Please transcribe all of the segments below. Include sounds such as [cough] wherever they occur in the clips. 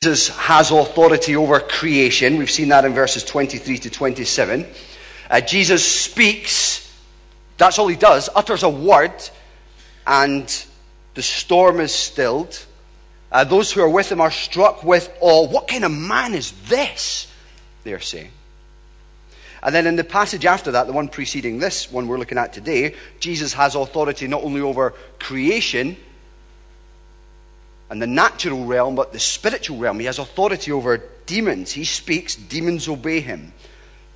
Jesus has authority over creation. We've seen that in verses 23 to 27. Uh, Jesus speaks, that's all he does, utters a word, and the storm is stilled. Uh, those who are with him are struck with awe. What kind of man is this? They're saying. And then in the passage after that, the one preceding this one we're looking at today, Jesus has authority not only over creation, and the natural realm, but the spiritual realm. He has authority over demons. He speaks, demons obey him.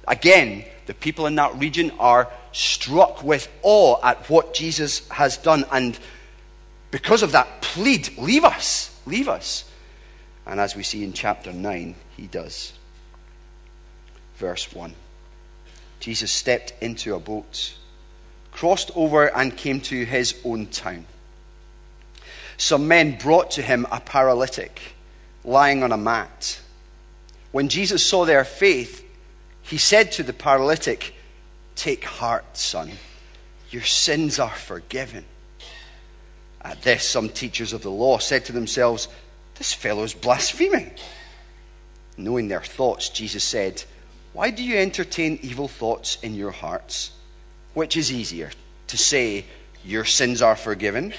Again, the people in that region are struck with awe at what Jesus has done, and because of that, plead, leave us, leave us. And as we see in chapter 9, he does. Verse 1 Jesus stepped into a boat, crossed over, and came to his own town some men brought to him a paralytic lying on a mat. When Jesus saw their faith, he said to the paralytic, Take heart, son, your sins are forgiven. At this, some teachers of the law said to themselves, This fellow is blaspheming. Knowing their thoughts, Jesus said, Why do you entertain evil thoughts in your hearts? Which is easier, to say, Your sins are forgiven,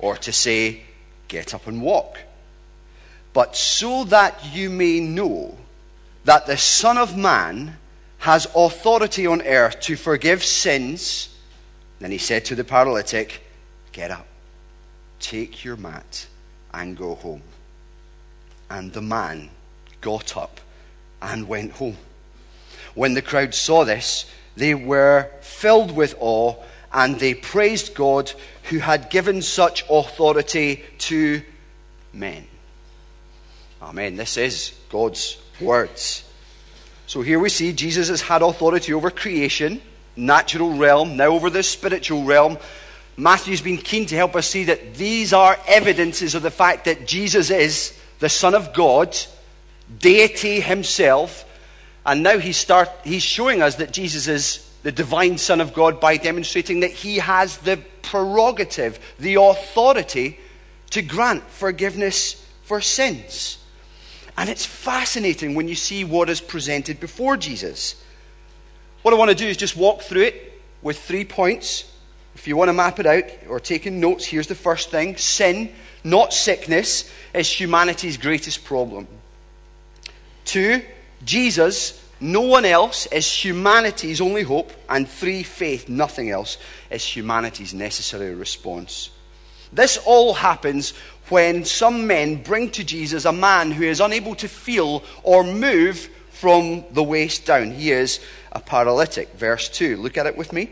or to say, Get up and walk. But so that you may know that the Son of Man has authority on earth to forgive sins, then he said to the paralytic, Get up, take your mat, and go home. And the man got up and went home. When the crowd saw this, they were filled with awe and they praised God who had given such authority to men. Amen. This is God's words. So here we see Jesus has had authority over creation, natural realm, now over the spiritual realm. Matthew's been keen to help us see that these are evidences of the fact that Jesus is the Son of God, deity himself. And now he's, start, he's showing us that Jesus is the divine Son of God by demonstrating that he has the prerogative, the authority to grant forgiveness for sins. And it's fascinating when you see what is presented before Jesus. What I want to do is just walk through it with three points. If you want to map it out or taking notes, here's the first thing sin, not sickness, is humanity's greatest problem. Two, Jesus no one else is humanity's only hope, and three, faith, nothing else, is humanity's necessary response. This all happens when some men bring to Jesus a man who is unable to feel or move from the waist down. He is a paralytic. Verse 2. Look at it with me.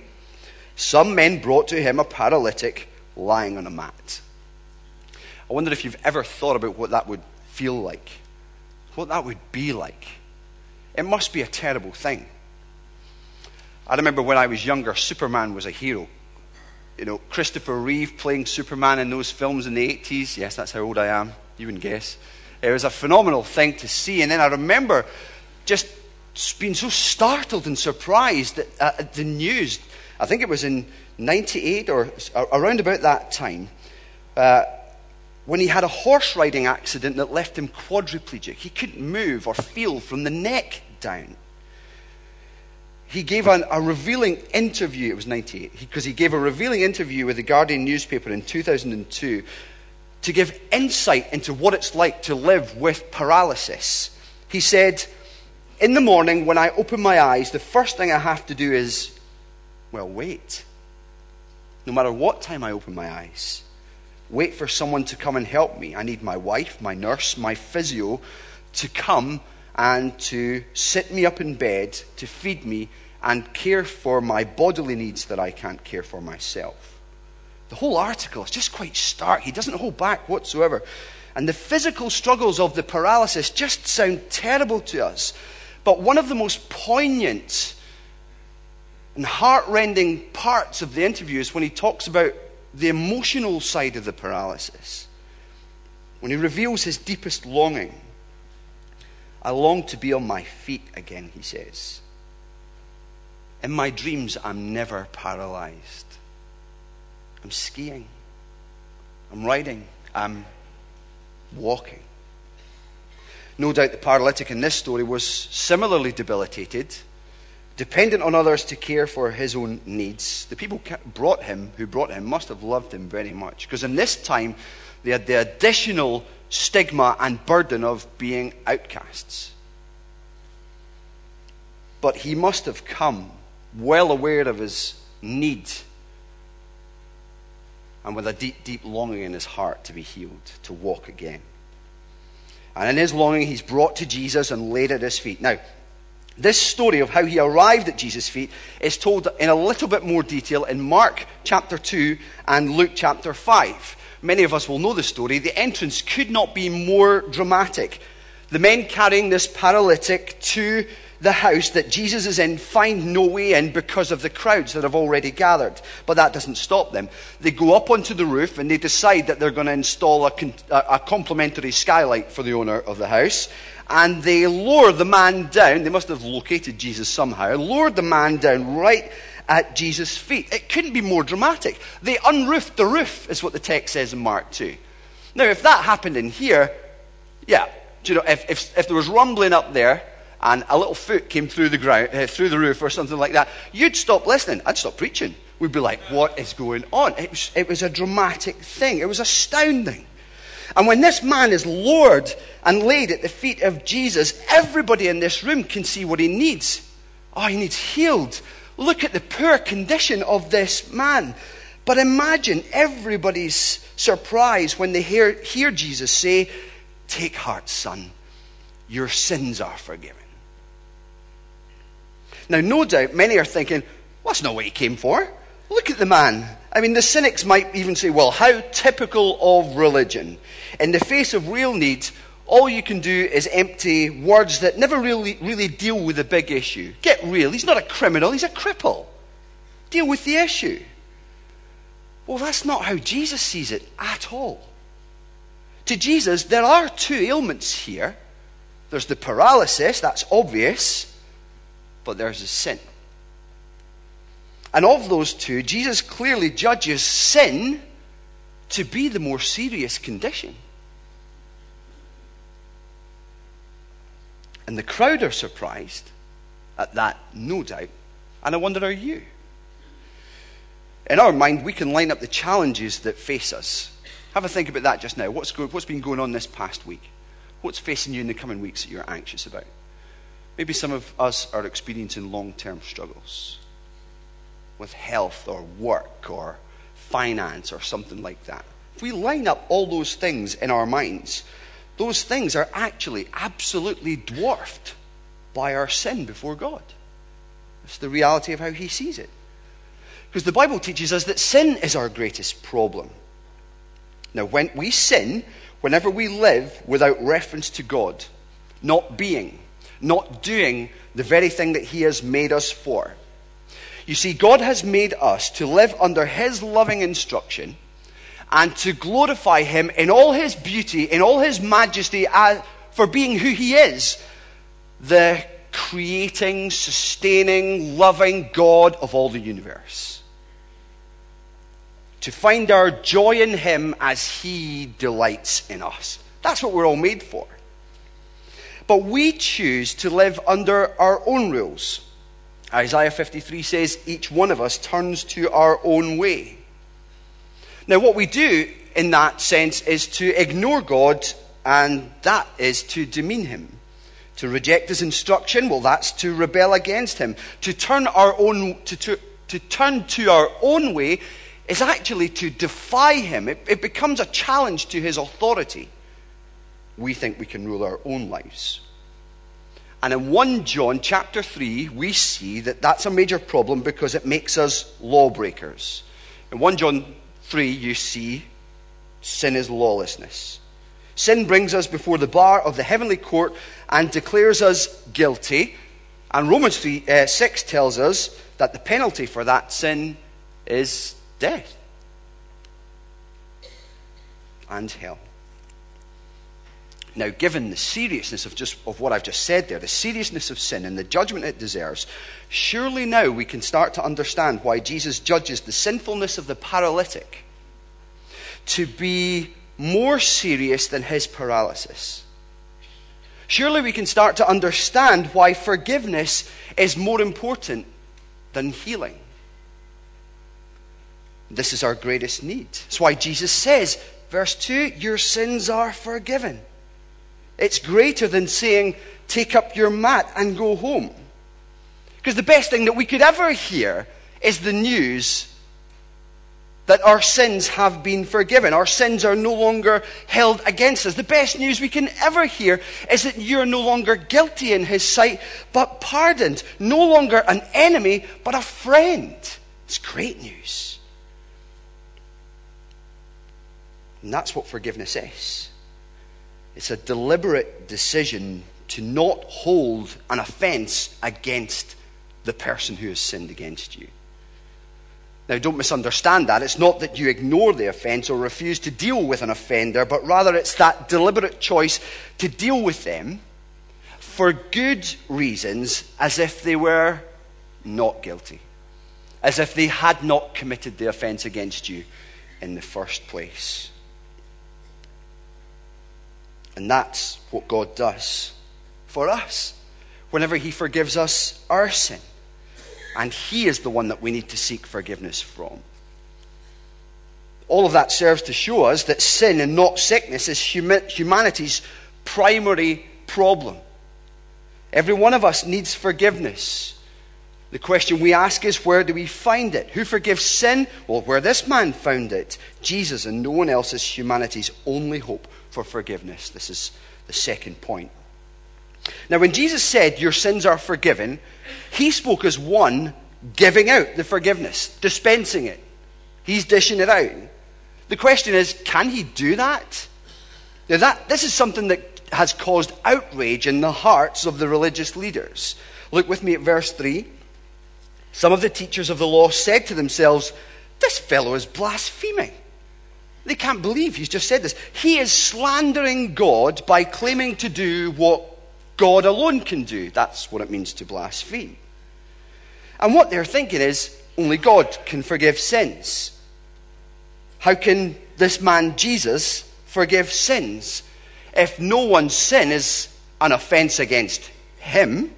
Some men brought to him a paralytic lying on a mat. I wonder if you've ever thought about what that would feel like, what that would be like. It must be a terrible thing. I remember when I was younger, Superman was a hero. You know, Christopher Reeve playing Superman in those films in the 80s. Yes, that's how old I am. You wouldn't guess. It was a phenomenal thing to see. And then I remember just being so startled and surprised at, at the news. I think it was in 98 or around about that time. Uh, when he had a horse riding accident that left him quadriplegic. He couldn't move or feel from the neck down. He gave an, a revealing interview, it was 98, because he, he gave a revealing interview with the Guardian newspaper in 2002 to give insight into what it's like to live with paralysis. He said, In the morning, when I open my eyes, the first thing I have to do is, well, wait. No matter what time I open my eyes, wait for someone to come and help me. I need my wife, my nurse, my physio to come and to sit me up in bed, to feed me, and care for my bodily needs that I can't care for myself. The whole article is just quite stark. He doesn't hold back whatsoever. And the physical struggles of the paralysis just sound terrible to us. But one of the most poignant and heartrending parts of the interview is when he talks about the emotional side of the paralysis. When he reveals his deepest longing I long to be on my feet again, he says. In my dreams, I'm never paralyzed. I'm skiing. I'm riding. I'm walking. No doubt the paralytic in this story was similarly debilitated, dependent on others to care for his own needs. The people brought him, who brought him, must have loved him very much, because in this time they had the additional stigma and burden of being outcasts. But he must have come well aware of his need and with a deep, deep longing in his heart to be healed, to walk again. And in his longing, he's brought to Jesus and laid at his feet. Now, this story of how he arrived at Jesus' feet is told in a little bit more detail in Mark chapter 2 and Luke chapter 5. Many of us will know the story. The entrance could not be more dramatic. The men carrying this paralytic to the house that Jesus is in find no way in because of the crowds that have already gathered. But that doesn't stop them. They go up onto the roof and they decide that they're going to install a, a complimentary skylight for the owner of the house. And they lower the man down. They must have located Jesus somehow. Lowered the man down right at Jesus' feet. It couldn't be more dramatic. They unroofed the roof, is what the text says in Mark 2. Now, if that happened in here, yeah, you know, if, if, if there was rumbling up there, and a little foot came through the ground, uh, through the roof or something like that, you'd stop listening. I'd stop preaching. We'd be like, what is going on? It was, it was a dramatic thing. It was astounding. And when this man is lowered and laid at the feet of Jesus, everybody in this room can see what he needs. Oh, he needs healed. Look at the poor condition of this man. But imagine everybody's surprise when they hear, hear Jesus say, Take heart, son, your sins are forgiven. Now, no doubt many are thinking, well, that's not what he came for. Look at the man. I mean, the cynics might even say, well, how typical of religion. In the face of real need, all you can do is empty words that never really, really deal with the big issue. Get real. He's not a criminal, he's a cripple. Deal with the issue. Well, that's not how Jesus sees it at all. To Jesus, there are two ailments here there's the paralysis, that's obvious but there's a sin. And of those two, Jesus clearly judges sin to be the more serious condition. And the crowd are surprised at that, no doubt. And I wonder, are you? In our mind, we can line up the challenges that face us. Have a think about that just now. What's, go- what's been going on this past week? What's facing you in the coming weeks that you're anxious about? Maybe some of us are experiencing long term struggles with health or work or finance or something like that. If we line up all those things in our minds, those things are actually absolutely dwarfed by our sin before God. It's the reality of how He sees it. Because the Bible teaches us that sin is our greatest problem. Now, when we sin, whenever we live without reference to God, not being, not doing the very thing that He has made us for. You see, God has made us to live under His loving instruction and to glorify Him in all His beauty, in all His majesty, as, for being who He is the creating, sustaining, loving God of all the universe. To find our joy in Him as He delights in us. That's what we're all made for. But we choose to live under our own rules. Isaiah 53 says, each one of us turns to our own way. Now, what we do in that sense is to ignore God, and that is to demean him. To reject his instruction, well, that's to rebel against him. To turn our own, to, to, to turn to our own way is actually to defy him. It, it becomes a challenge to his authority we think we can rule our own lives. And in 1 John chapter 3, we see that that's a major problem because it makes us lawbreakers. In 1 John 3, you see sin is lawlessness. Sin brings us before the bar of the heavenly court and declares us guilty. And Romans 3, uh, 6 tells us that the penalty for that sin is death and hell. Now, given the seriousness of just of what I've just said there, the seriousness of sin and the judgment it deserves, surely now we can start to understand why Jesus judges the sinfulness of the paralytic to be more serious than his paralysis. surely we can start to understand why forgiveness is more important than healing. This is our greatest need. That's why Jesus says, verse 2, Your sins are forgiven. It's greater than saying, Take up your mat and go home. Because the best thing that we could ever hear is the news that our sins have been forgiven. Our sins are no longer held against us. The best news we can ever hear is that you're no longer guilty in His sight, but pardoned. No longer an enemy, but a friend. It's great news. And that's what forgiveness is it's a deliberate decision to not hold an offense against the person who has sinned against you. Now, don't misunderstand that. It's not that you ignore the offense or refuse to deal with an offender, but rather it's that deliberate choice to deal with them for good reasons as if they were not guilty, as if they had not committed the offense against you in the first place. And that's what God does for us whenever He forgives us our sin. And He is the one that we need to seek forgiveness from. All of that serves to show us that sin and not sickness is humanity's primary problem. Every one of us needs forgiveness. The question we ask is where do we find it? Who forgives sin? Well, where this man found it. Jesus and no one else is humanity's only hope for forgiveness. This is the second point. Now, when Jesus said, Your sins are forgiven, he spoke as one giving out the forgiveness, dispensing it. He's dishing it out. The question is, can he do that? Now, that, this is something that has caused outrage in the hearts of the religious leaders. Look with me at verse 3. Some of the teachers of the law said to themselves, This fellow is blaspheming. They can't believe he's just said this. He is slandering God by claiming to do what God alone can do. That's what it means to blaspheme. And what they're thinking is only God can forgive sins. How can this man Jesus forgive sins if no one's sin is an offense against him?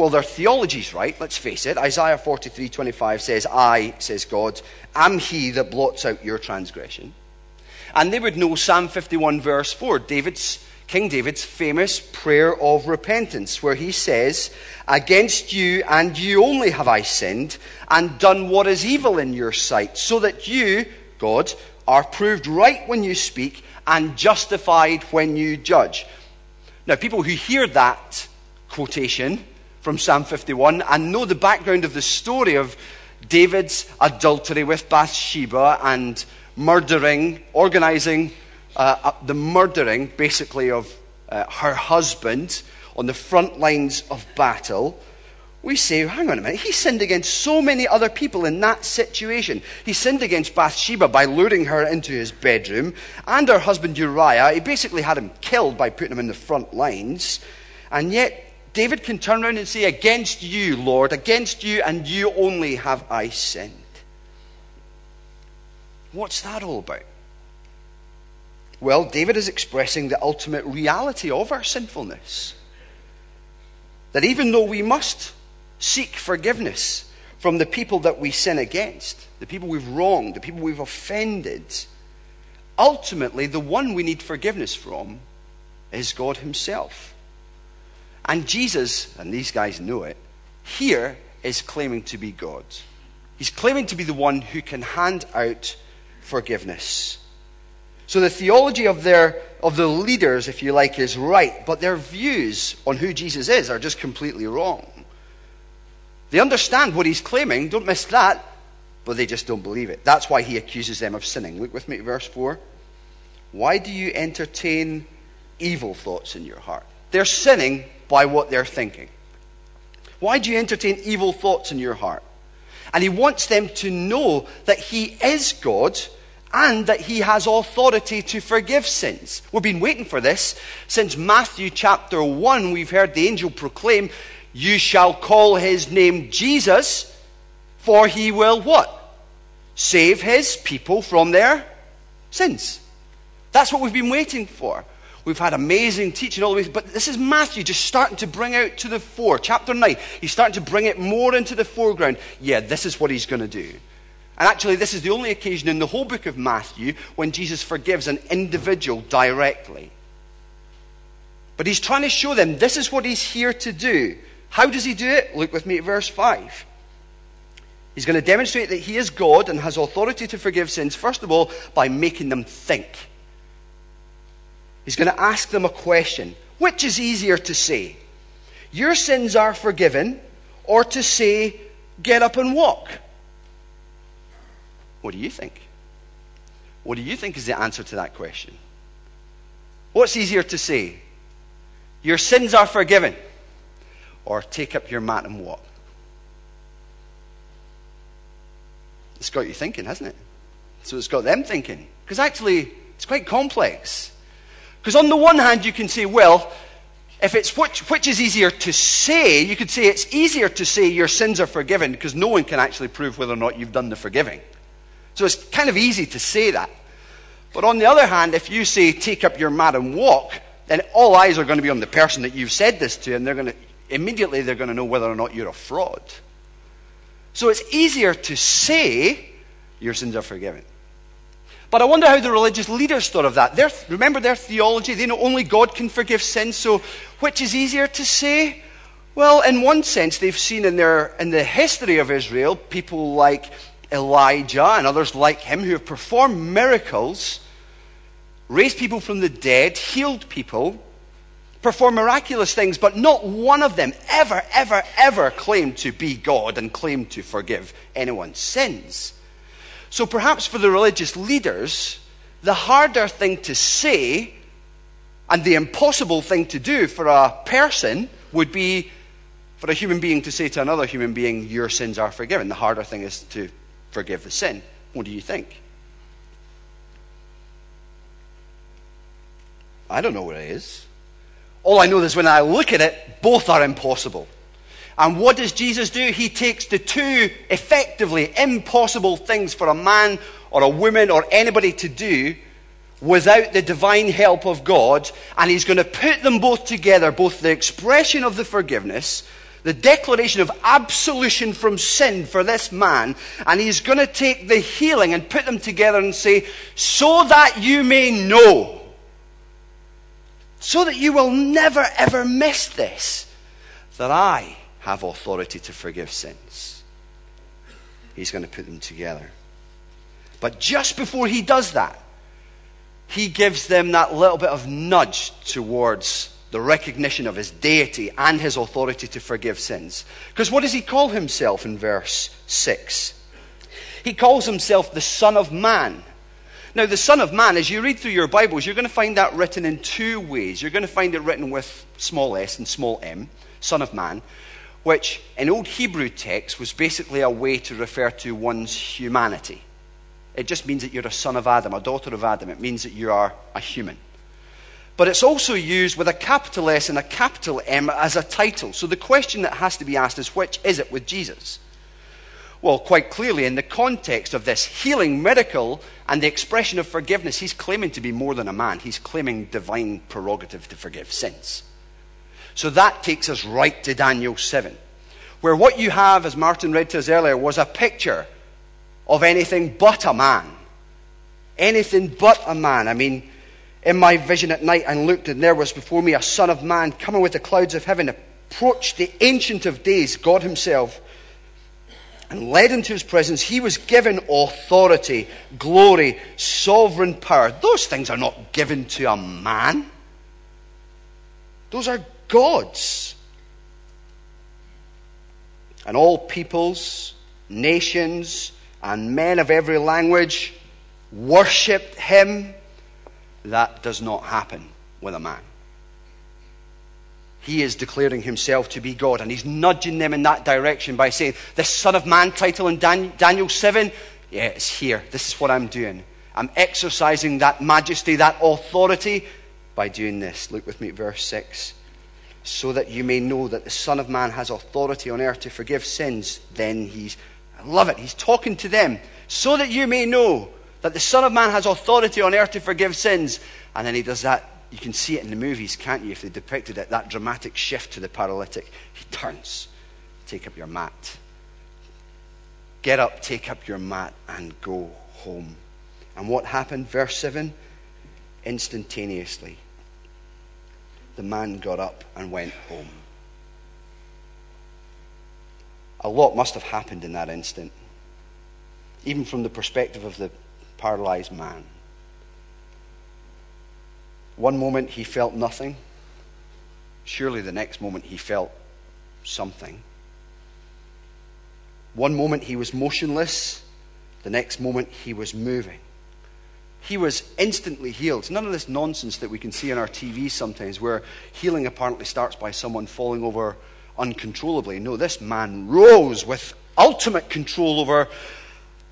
Well, their theology's right, let's face it. Isaiah 43 25 says, I, says God, am he that blots out your transgression. And they would know Psalm 51, verse 4, David's King David's famous prayer of repentance, where he says, Against you and you only have I sinned, and done what is evil in your sight, so that you, God, are proved right when you speak and justified when you judge. Now, people who hear that quotation from Psalm 51 and know the background of the story of David's adultery with Bathsheba and murdering, organizing uh, the murdering, basically, of uh, her husband on the front lines of battle, we say, hang on a minute, he sinned against so many other people in that situation. He sinned against Bathsheba by luring her into his bedroom, and her husband Uriah. He basically had him killed by putting him in the front lines. And yet, David can turn around and say, Against you, Lord, against you and you only have I sinned. What's that all about? Well, David is expressing the ultimate reality of our sinfulness. That even though we must seek forgiveness from the people that we sin against, the people we've wronged, the people we've offended, ultimately the one we need forgiveness from is God Himself. And Jesus, and these guys know it, here is claiming to be God. He's claiming to be the one who can hand out forgiveness. So the theology of their of the leaders, if you like, is right, but their views on who Jesus is are just completely wrong. They understand what he's claiming, don't miss that, but they just don't believe it. That's why he accuses them of sinning. Look with me at verse 4. Why do you entertain evil thoughts in your heart? They're sinning by what they're thinking. Why do you entertain evil thoughts in your heart? And he wants them to know that he is God and that he has authority to forgive sins. We've been waiting for this since Matthew chapter 1. We've heard the angel proclaim, You shall call his name Jesus, for he will what? Save his people from their sins. That's what we've been waiting for. We've had amazing teaching all the way, but this is Matthew just starting to bring out to the fore. Chapter 9, he's starting to bring it more into the foreground. Yeah, this is what he's going to do. And actually, this is the only occasion in the whole book of Matthew when Jesus forgives an individual directly. But he's trying to show them this is what he's here to do. How does he do it? Look with me at verse 5. He's going to demonstrate that he is God and has authority to forgive sins, first of all, by making them think. He's going to ask them a question Which is easier to say? Your sins are forgiven, or to say, Get up and walk? What do you think? What do you think is the answer to that question? What's easier to say? Your sins are forgiven. Or take up your mat and walk. It's got you thinking, hasn't it? So it's got them thinking. Because actually, it's quite complex. Because on the one hand, you can say, well, if it's which, which is easier to say, you could say it's easier to say your sins are forgiven because no one can actually prove whether or not you've done the forgiving. So it's kind of easy to say that. But on the other hand, if you say, take up your mat and walk, then all eyes are going to be on the person that you've said this to, and they're going to, immediately they're going to know whether or not you're a fraud. So it's easier to say, your sins are forgiven. But I wonder how the religious leaders thought of that. Remember their theology? They know only God can forgive sins, so which is easier to say? Well, in one sense, they've seen in, their, in the history of Israel people like Elijah and others like him who have performed miracles, raised people from the dead, healed people, performed miraculous things, but not one of them ever, ever, ever claimed to be God and claimed to forgive anyone's sins. So perhaps for the religious leaders, the harder thing to say and the impossible thing to do for a person would be for a human being to say to another human being, Your sins are forgiven. The harder thing is to forgive the sin. What do you think? I don't know what it is. All I know is when I look at it, both are impossible. And what does Jesus do? He takes the two effectively impossible things for a man or a woman or anybody to do without the divine help of God, and he's going to put them both together, both the expression of the forgiveness the declaration of absolution from sin for this man, and he's going to take the healing and put them together and say, so that you may know, so that you will never ever miss this, that I have authority to forgive sins. He's going to put them together. But just before he does that, he gives them that little bit of nudge towards the recognition of his deity and his authority to forgive sins. Because what does he call himself in verse 6? He calls himself the Son of Man. Now, the Son of Man, as you read through your Bibles, you're going to find that written in two ways. You're going to find it written with small s and small m, Son of Man, which in old Hebrew text was basically a way to refer to one's humanity. It just means that you're a son of Adam, a daughter of Adam. It means that you are a human but it's also used with a capital S and a capital M as a title. So the question that has to be asked is which is it with Jesus? Well, quite clearly, in the context of this healing miracle and the expression of forgiveness, he's claiming to be more than a man. He's claiming divine prerogative to forgive sins. So that takes us right to Daniel 7, where what you have, as Martin read to us earlier, was a picture of anything but a man. Anything but a man. I mean, in my vision at night I looked, and there was before me a Son of Man coming with the clouds of heaven, approached the Ancient of Days, God Himself, and led into His presence. He was given authority, glory, sovereign power. Those things are not given to a man, those are God's. And all peoples, nations, and men of every language worshipped Him that does not happen with a man. He is declaring himself to be God, and he's nudging them in that direction by saying, The Son of Man title in Daniel 7, yeah, it's here. This is what I'm doing. I'm exercising that majesty, that authority by doing this. Look with me at verse 6. So that you may know that the Son of Man has authority on earth to forgive sins. Then he's, I love it, he's talking to them. So that you may know that the Son of Man has authority on earth to forgive sins. And then he does that you can see it in the movies, can't you? If they depicted it, that dramatic shift to the paralytic. He turns, take up your mat. Get up, take up your mat, and go home. And what happened? Verse 7 instantaneously, the man got up and went home. A lot must have happened in that instant, even from the perspective of the paralyzed man. One moment he felt nothing. Surely the next moment he felt something. One moment he was motionless, the next moment he was moving. He was instantly healed. None of this nonsense that we can see on our TV sometimes, where healing apparently starts by someone falling over uncontrollably. No, this man rose with ultimate control over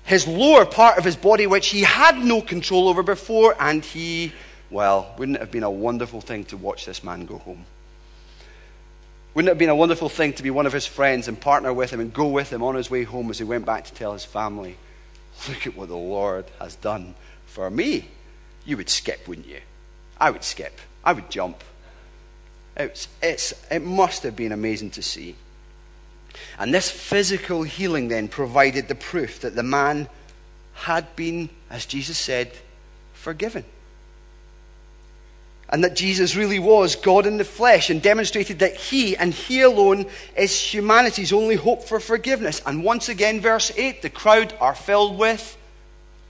his lower part of his body, which he had no control over before, and he well, wouldn't it have been a wonderful thing to watch this man go home? Wouldn't it have been a wonderful thing to be one of his friends and partner with him and go with him on his way home as he went back to tell his family, Look at what the Lord has done for me? You would skip, wouldn't you? I would skip. I would jump. It's, it's, it must have been amazing to see. And this physical healing then provided the proof that the man had been, as Jesus said, forgiven and that Jesus really was God in the flesh and demonstrated that He and He alone is humanity's only hope for forgiveness. And once again, verse 8, the crowd are filled with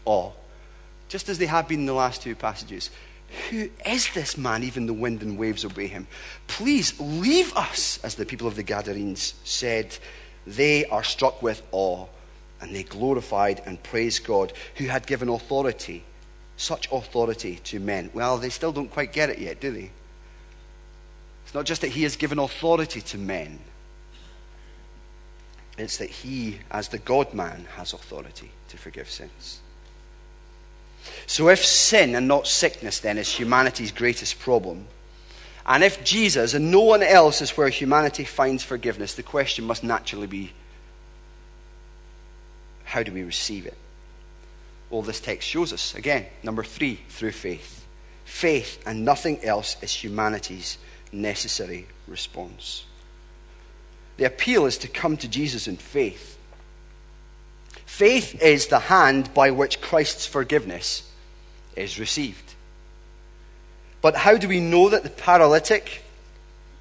awe, just as they have been in the last two passages. Who is this man? Even the wind and waves obey him. Please leave us, as the people of the Gadarenes said. They are struck with awe and they glorified and praised God who had given authority such authority to men? Well, they still don't quite get it yet, do they? It's not just that he has given authority to men, it's that he, as the God man, has authority to forgive sins. So, if sin and not sickness then is humanity's greatest problem, and if Jesus and no one else is where humanity finds forgiveness, the question must naturally be how do we receive it? Well, this text shows us. Again, number three, through faith. Faith and nothing else is humanity's necessary response. The appeal is to come to Jesus in faith. Faith is the hand by which Christ's forgiveness is received. But how do we know that the paralytic,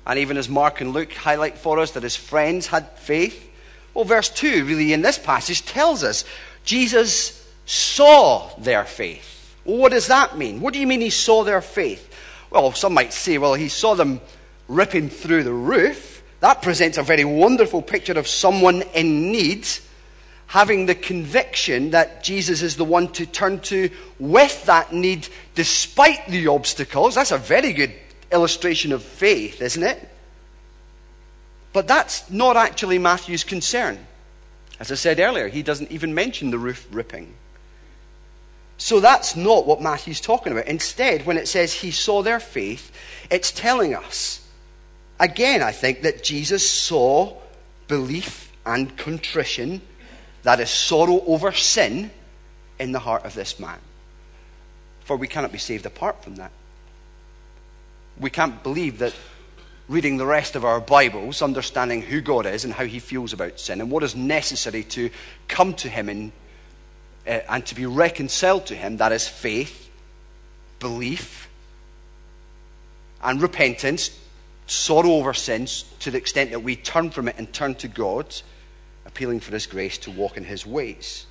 and even as Mark and Luke highlight for us, that his friends had faith? Well, verse 2 really in this passage tells us Jesus saw their faith. Well, what does that mean? What do you mean he saw their faith? Well, some might say, well, he saw them ripping through the roof. That presents a very wonderful picture of someone in need having the conviction that Jesus is the one to turn to with that need despite the obstacles. That's a very good illustration of faith, isn't it? But that's not actually Matthew's concern. As I said earlier, he doesn't even mention the roof ripping. So that's not what Matthew's talking about. Instead, when it says he saw their faith, it's telling us, again, I think, that Jesus saw belief and contrition, that is, sorrow over sin, in the heart of this man. For we cannot be saved apart from that. We can't believe that reading the rest of our Bibles, understanding who God is and how he feels about sin, and what is necessary to come to him in uh, and to be reconciled to Him, that is faith, belief, and repentance, sorrow over sins to the extent that we turn from it and turn to God, appealing for His grace to walk in His ways.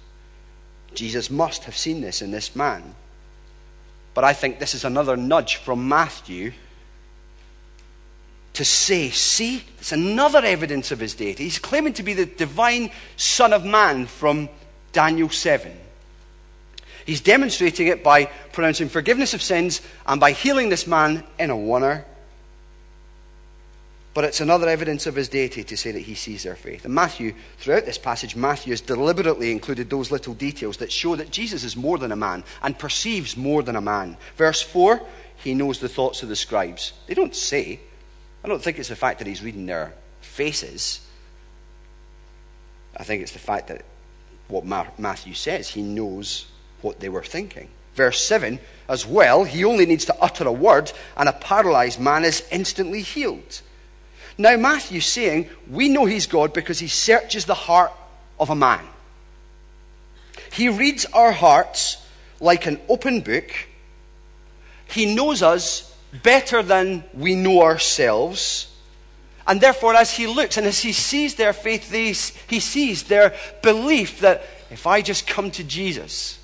Jesus must have seen this in this man. But I think this is another nudge from Matthew to say, see, it's another evidence of his deity. He's claiming to be the divine Son of Man from Daniel 7. He's demonstrating it by pronouncing forgiveness of sins and by healing this man in a wonder. But it's another evidence of his deity to say that he sees their faith. And Matthew, throughout this passage, Matthew has deliberately included those little details that show that Jesus is more than a man and perceives more than a man. Verse 4, he knows the thoughts of the scribes. They don't say. I don't think it's the fact that he's reading their faces. I think it's the fact that what Matthew says, he knows what they were thinking. Verse 7 as well, he only needs to utter a word, and a paralyzed man is instantly healed. Now, Matthew's saying, we know he's God because he searches the heart of a man. He reads our hearts like an open book. He knows us better than we know ourselves. And therefore, as he looks and as he sees their faith, he sees their belief that if I just come to Jesus,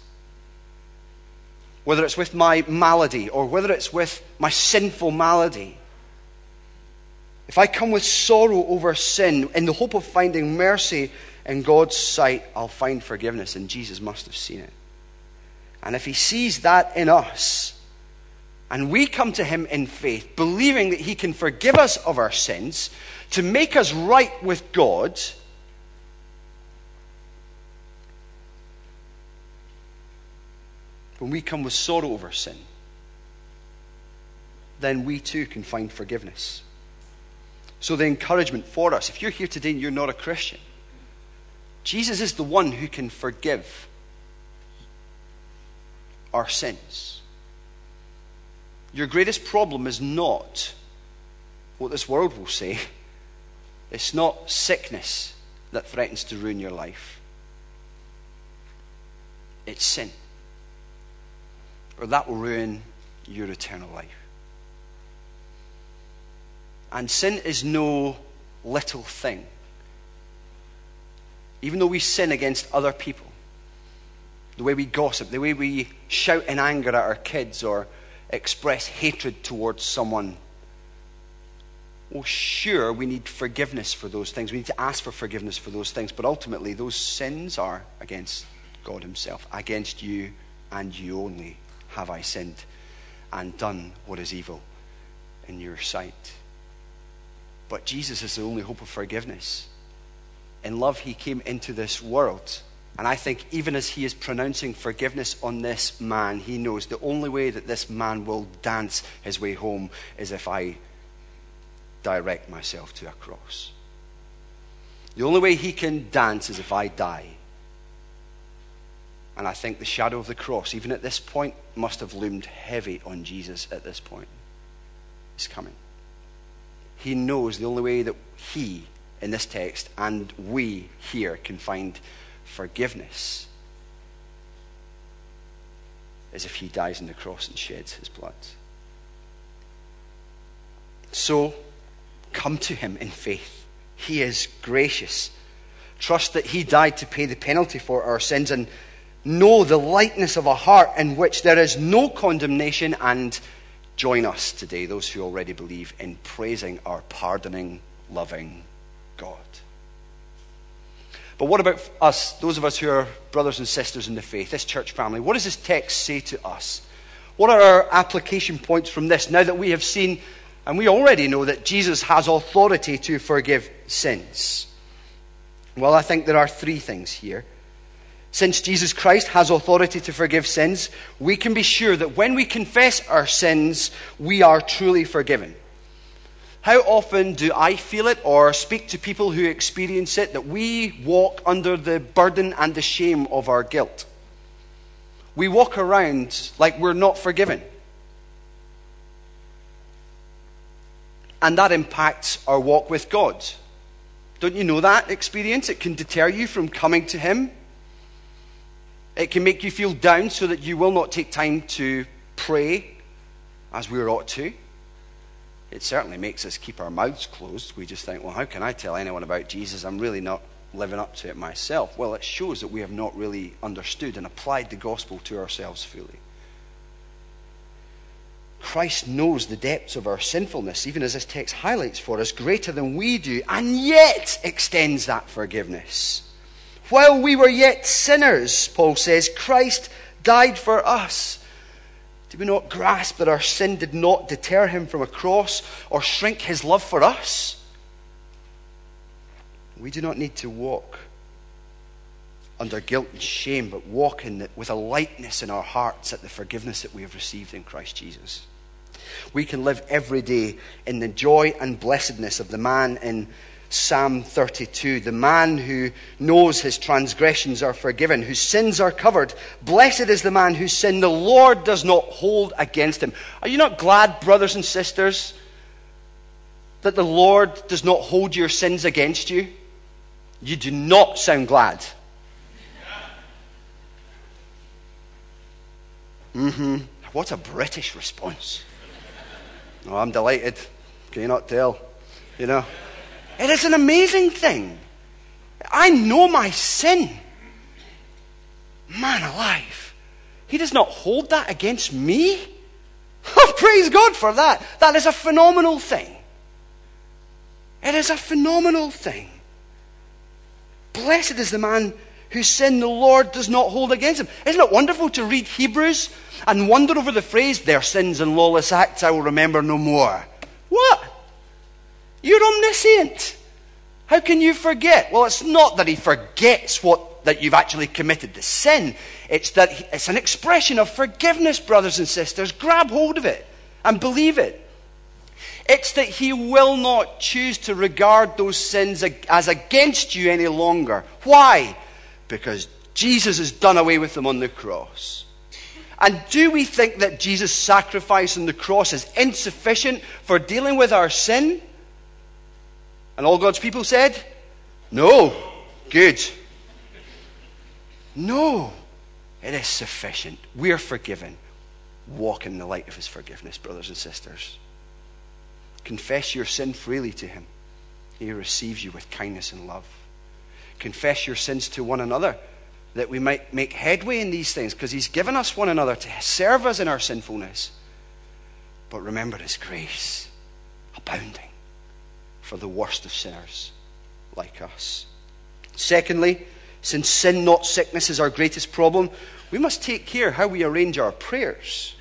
whether it's with my malady or whether it's with my sinful malady, if I come with sorrow over sin in the hope of finding mercy in God's sight, I'll find forgiveness. And Jesus must have seen it. And if he sees that in us, and we come to him in faith, believing that he can forgive us of our sins, to make us right with God, when we come with sorrow over sin, then we too can find forgiveness. So, the encouragement for us, if you're here today and you're not a Christian, Jesus is the one who can forgive our sins. Your greatest problem is not what this world will say. It's not sickness that threatens to ruin your life. It's sin. Or that will ruin your eternal life. And sin is no little thing. Even though we sin against other people, the way we gossip, the way we shout in anger at our kids or express hatred towards someone. Well, sure, we need forgiveness for those things. We need to ask for forgiveness for those things. But ultimately, those sins are against God Himself. Against you and you only have I sinned and done what is evil in your sight. But Jesus is the only hope of forgiveness. In love, He came into this world and I think even as he is pronouncing forgiveness on this man, he knows the only way that this man will dance his way home is if I direct myself to a cross. The only way he can dance is if I die. And I think the shadow of the cross, even at this point, must have loomed heavy on Jesus at this point. It's coming. He knows the only way that he, in this text, and we here can find forgiveness is if he dies on the cross and sheds his blood. So, come to him in faith. He is gracious. Trust that he died to pay the penalty for our sins and know the lightness of a heart in which there is no condemnation and join us today, those who already believe, in praising our pardoning, loving God. But what about us, those of us who are brothers and sisters in the faith, this church family? What does this text say to us? What are our application points from this now that we have seen and we already know that Jesus has authority to forgive sins? Well, I think there are three things here. Since Jesus Christ has authority to forgive sins, we can be sure that when we confess our sins, we are truly forgiven. How often do I feel it or speak to people who experience it that we walk under the burden and the shame of our guilt? We walk around like we're not forgiven. And that impacts our walk with God. Don't you know that experience? It can deter you from coming to Him. It can make you feel down so that you will not take time to pray as we ought to it certainly makes us keep our mouths closed. We just think, well, how can I tell anyone about Jesus? I'm really not living up to it myself. Well, it shows that we have not really understood and applied the gospel to ourselves fully. Christ knows the depths of our sinfulness, even as this text highlights for us, greater than we do, and yet extends that forgiveness. While we were yet sinners, Paul says, Christ died for us. Do we not grasp that our sin did not deter him from a cross or shrink his love for us? We do not need to walk under guilt and shame, but walk the, with a lightness in our hearts at the forgiveness that we have received in Christ Jesus. We can live every day in the joy and blessedness of the man in Psalm 32. The man who knows his transgressions are forgiven, whose sins are covered. Blessed is the man whose sin the Lord does not hold against him. Are you not glad, brothers and sisters, that the Lord does not hold your sins against you? You do not sound glad. Mm-hmm. What a British response. Oh, I'm delighted. Can you not tell? You know? It is an amazing thing. I know my sin. Man alive. He does not hold that against me. [laughs] Oh, praise God for that. That is a phenomenal thing. It is a phenomenal thing. Blessed is the man whose sin the Lord does not hold against him. Isn't it wonderful to read Hebrews and wonder over the phrase, their sins and lawless acts I will remember no more? What? You're omniscient. How can you forget? Well, it's not that he forgets what that you've actually committed the sin. It's that he, it's an expression of forgiveness, brothers and sisters. Grab hold of it and believe it. It's that he will not choose to regard those sins as against you any longer. Why? Because Jesus has done away with them on the cross. And do we think that Jesus' sacrifice on the cross is insufficient for dealing with our sin? And all God's people said, No. Good. No. It is sufficient. We are forgiven. Walk in the light of his forgiveness, brothers and sisters. Confess your sin freely to him. He receives you with kindness and love. Confess your sins to one another that we might make headway in these things because he's given us one another to serve us in our sinfulness. But remember his grace abounding for the worst of sinners like us. Secondly, since sin, not sickness, is our greatest problem, we must take care how we arrange our prayers.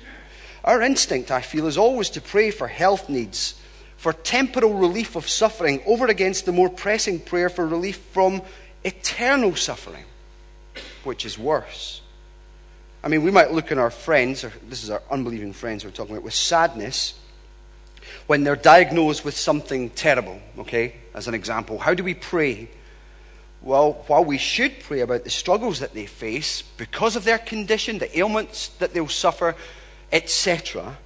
Our instinct, I feel, is always to pray for health needs, for temporal relief of suffering, over against the more pressing prayer for relief from eternal suffering, which is worse. I mean, we might look at our friends, or this is our unbelieving friends we're talking about, with sadness when they're diagnosed with something terrible, okay, as an example, how do we pray? Well, while we should pray about the struggles that they face because of their condition, the ailments that they'll suffer, etc.,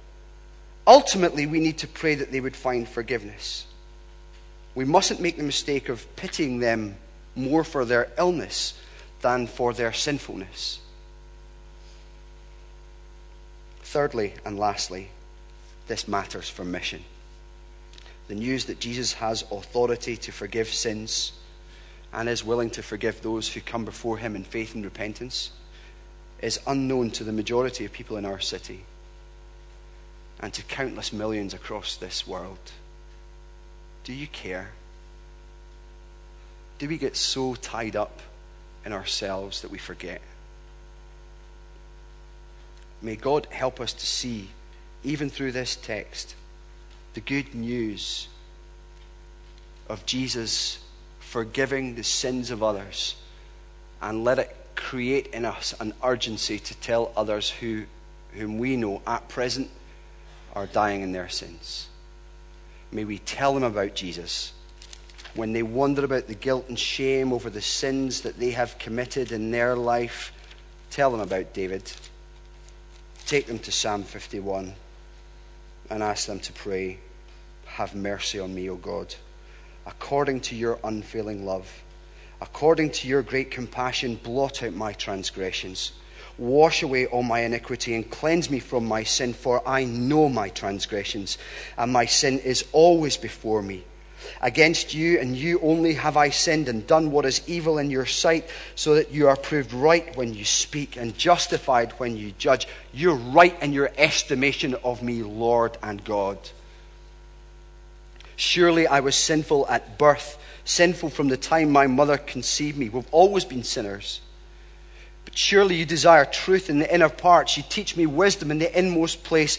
ultimately we need to pray that they would find forgiveness. We mustn't make the mistake of pitying them more for their illness than for their sinfulness. Thirdly and lastly, this matters for mission. The news that Jesus has authority to forgive sins and is willing to forgive those who come before him in faith and repentance is unknown to the majority of people in our city and to countless millions across this world. Do you care? Do we get so tied up in ourselves that we forget? May God help us to see even through this text, the good news of Jesus forgiving the sins of others and let it create in us an urgency to tell others who, whom we know at present are dying in their sins. May we tell them about Jesus when they wonder about the guilt and shame over the sins that they have committed in their life. Tell them about David. Take them to Psalm 51 and ask them to pray, Have mercy on me, O God, according to your unfailing love. According to your great compassion, blot out my transgressions. Wash away all my iniquity and cleanse me from my sin, for I know my transgressions, and my sin is always before me. Against you and you only have I sinned and done what is evil in your sight, so that you are proved right when you speak and justified when you judge. You're right in your estimation of me, Lord and God. Surely I was sinful at birth, sinful from the time my mother conceived me. We've always been sinners. But surely you desire truth in the inner parts. You teach me wisdom in the inmost place.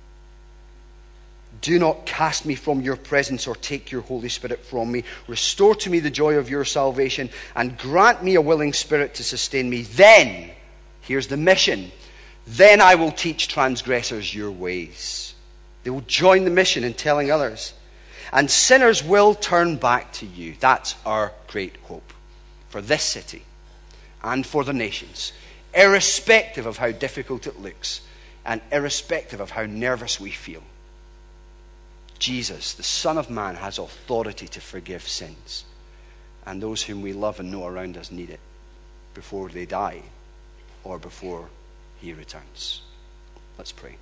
Do not cast me from your presence or take your Holy Spirit from me. Restore to me the joy of your salvation and grant me a willing spirit to sustain me. Then, here's the mission. Then I will teach transgressors your ways. They will join the mission in telling others. And sinners will turn back to you. That's our great hope for this city and for the nations, irrespective of how difficult it looks and irrespective of how nervous we feel. Jesus, the Son of Man, has authority to forgive sins. And those whom we love and know around us need it before they die or before he returns. Let's pray.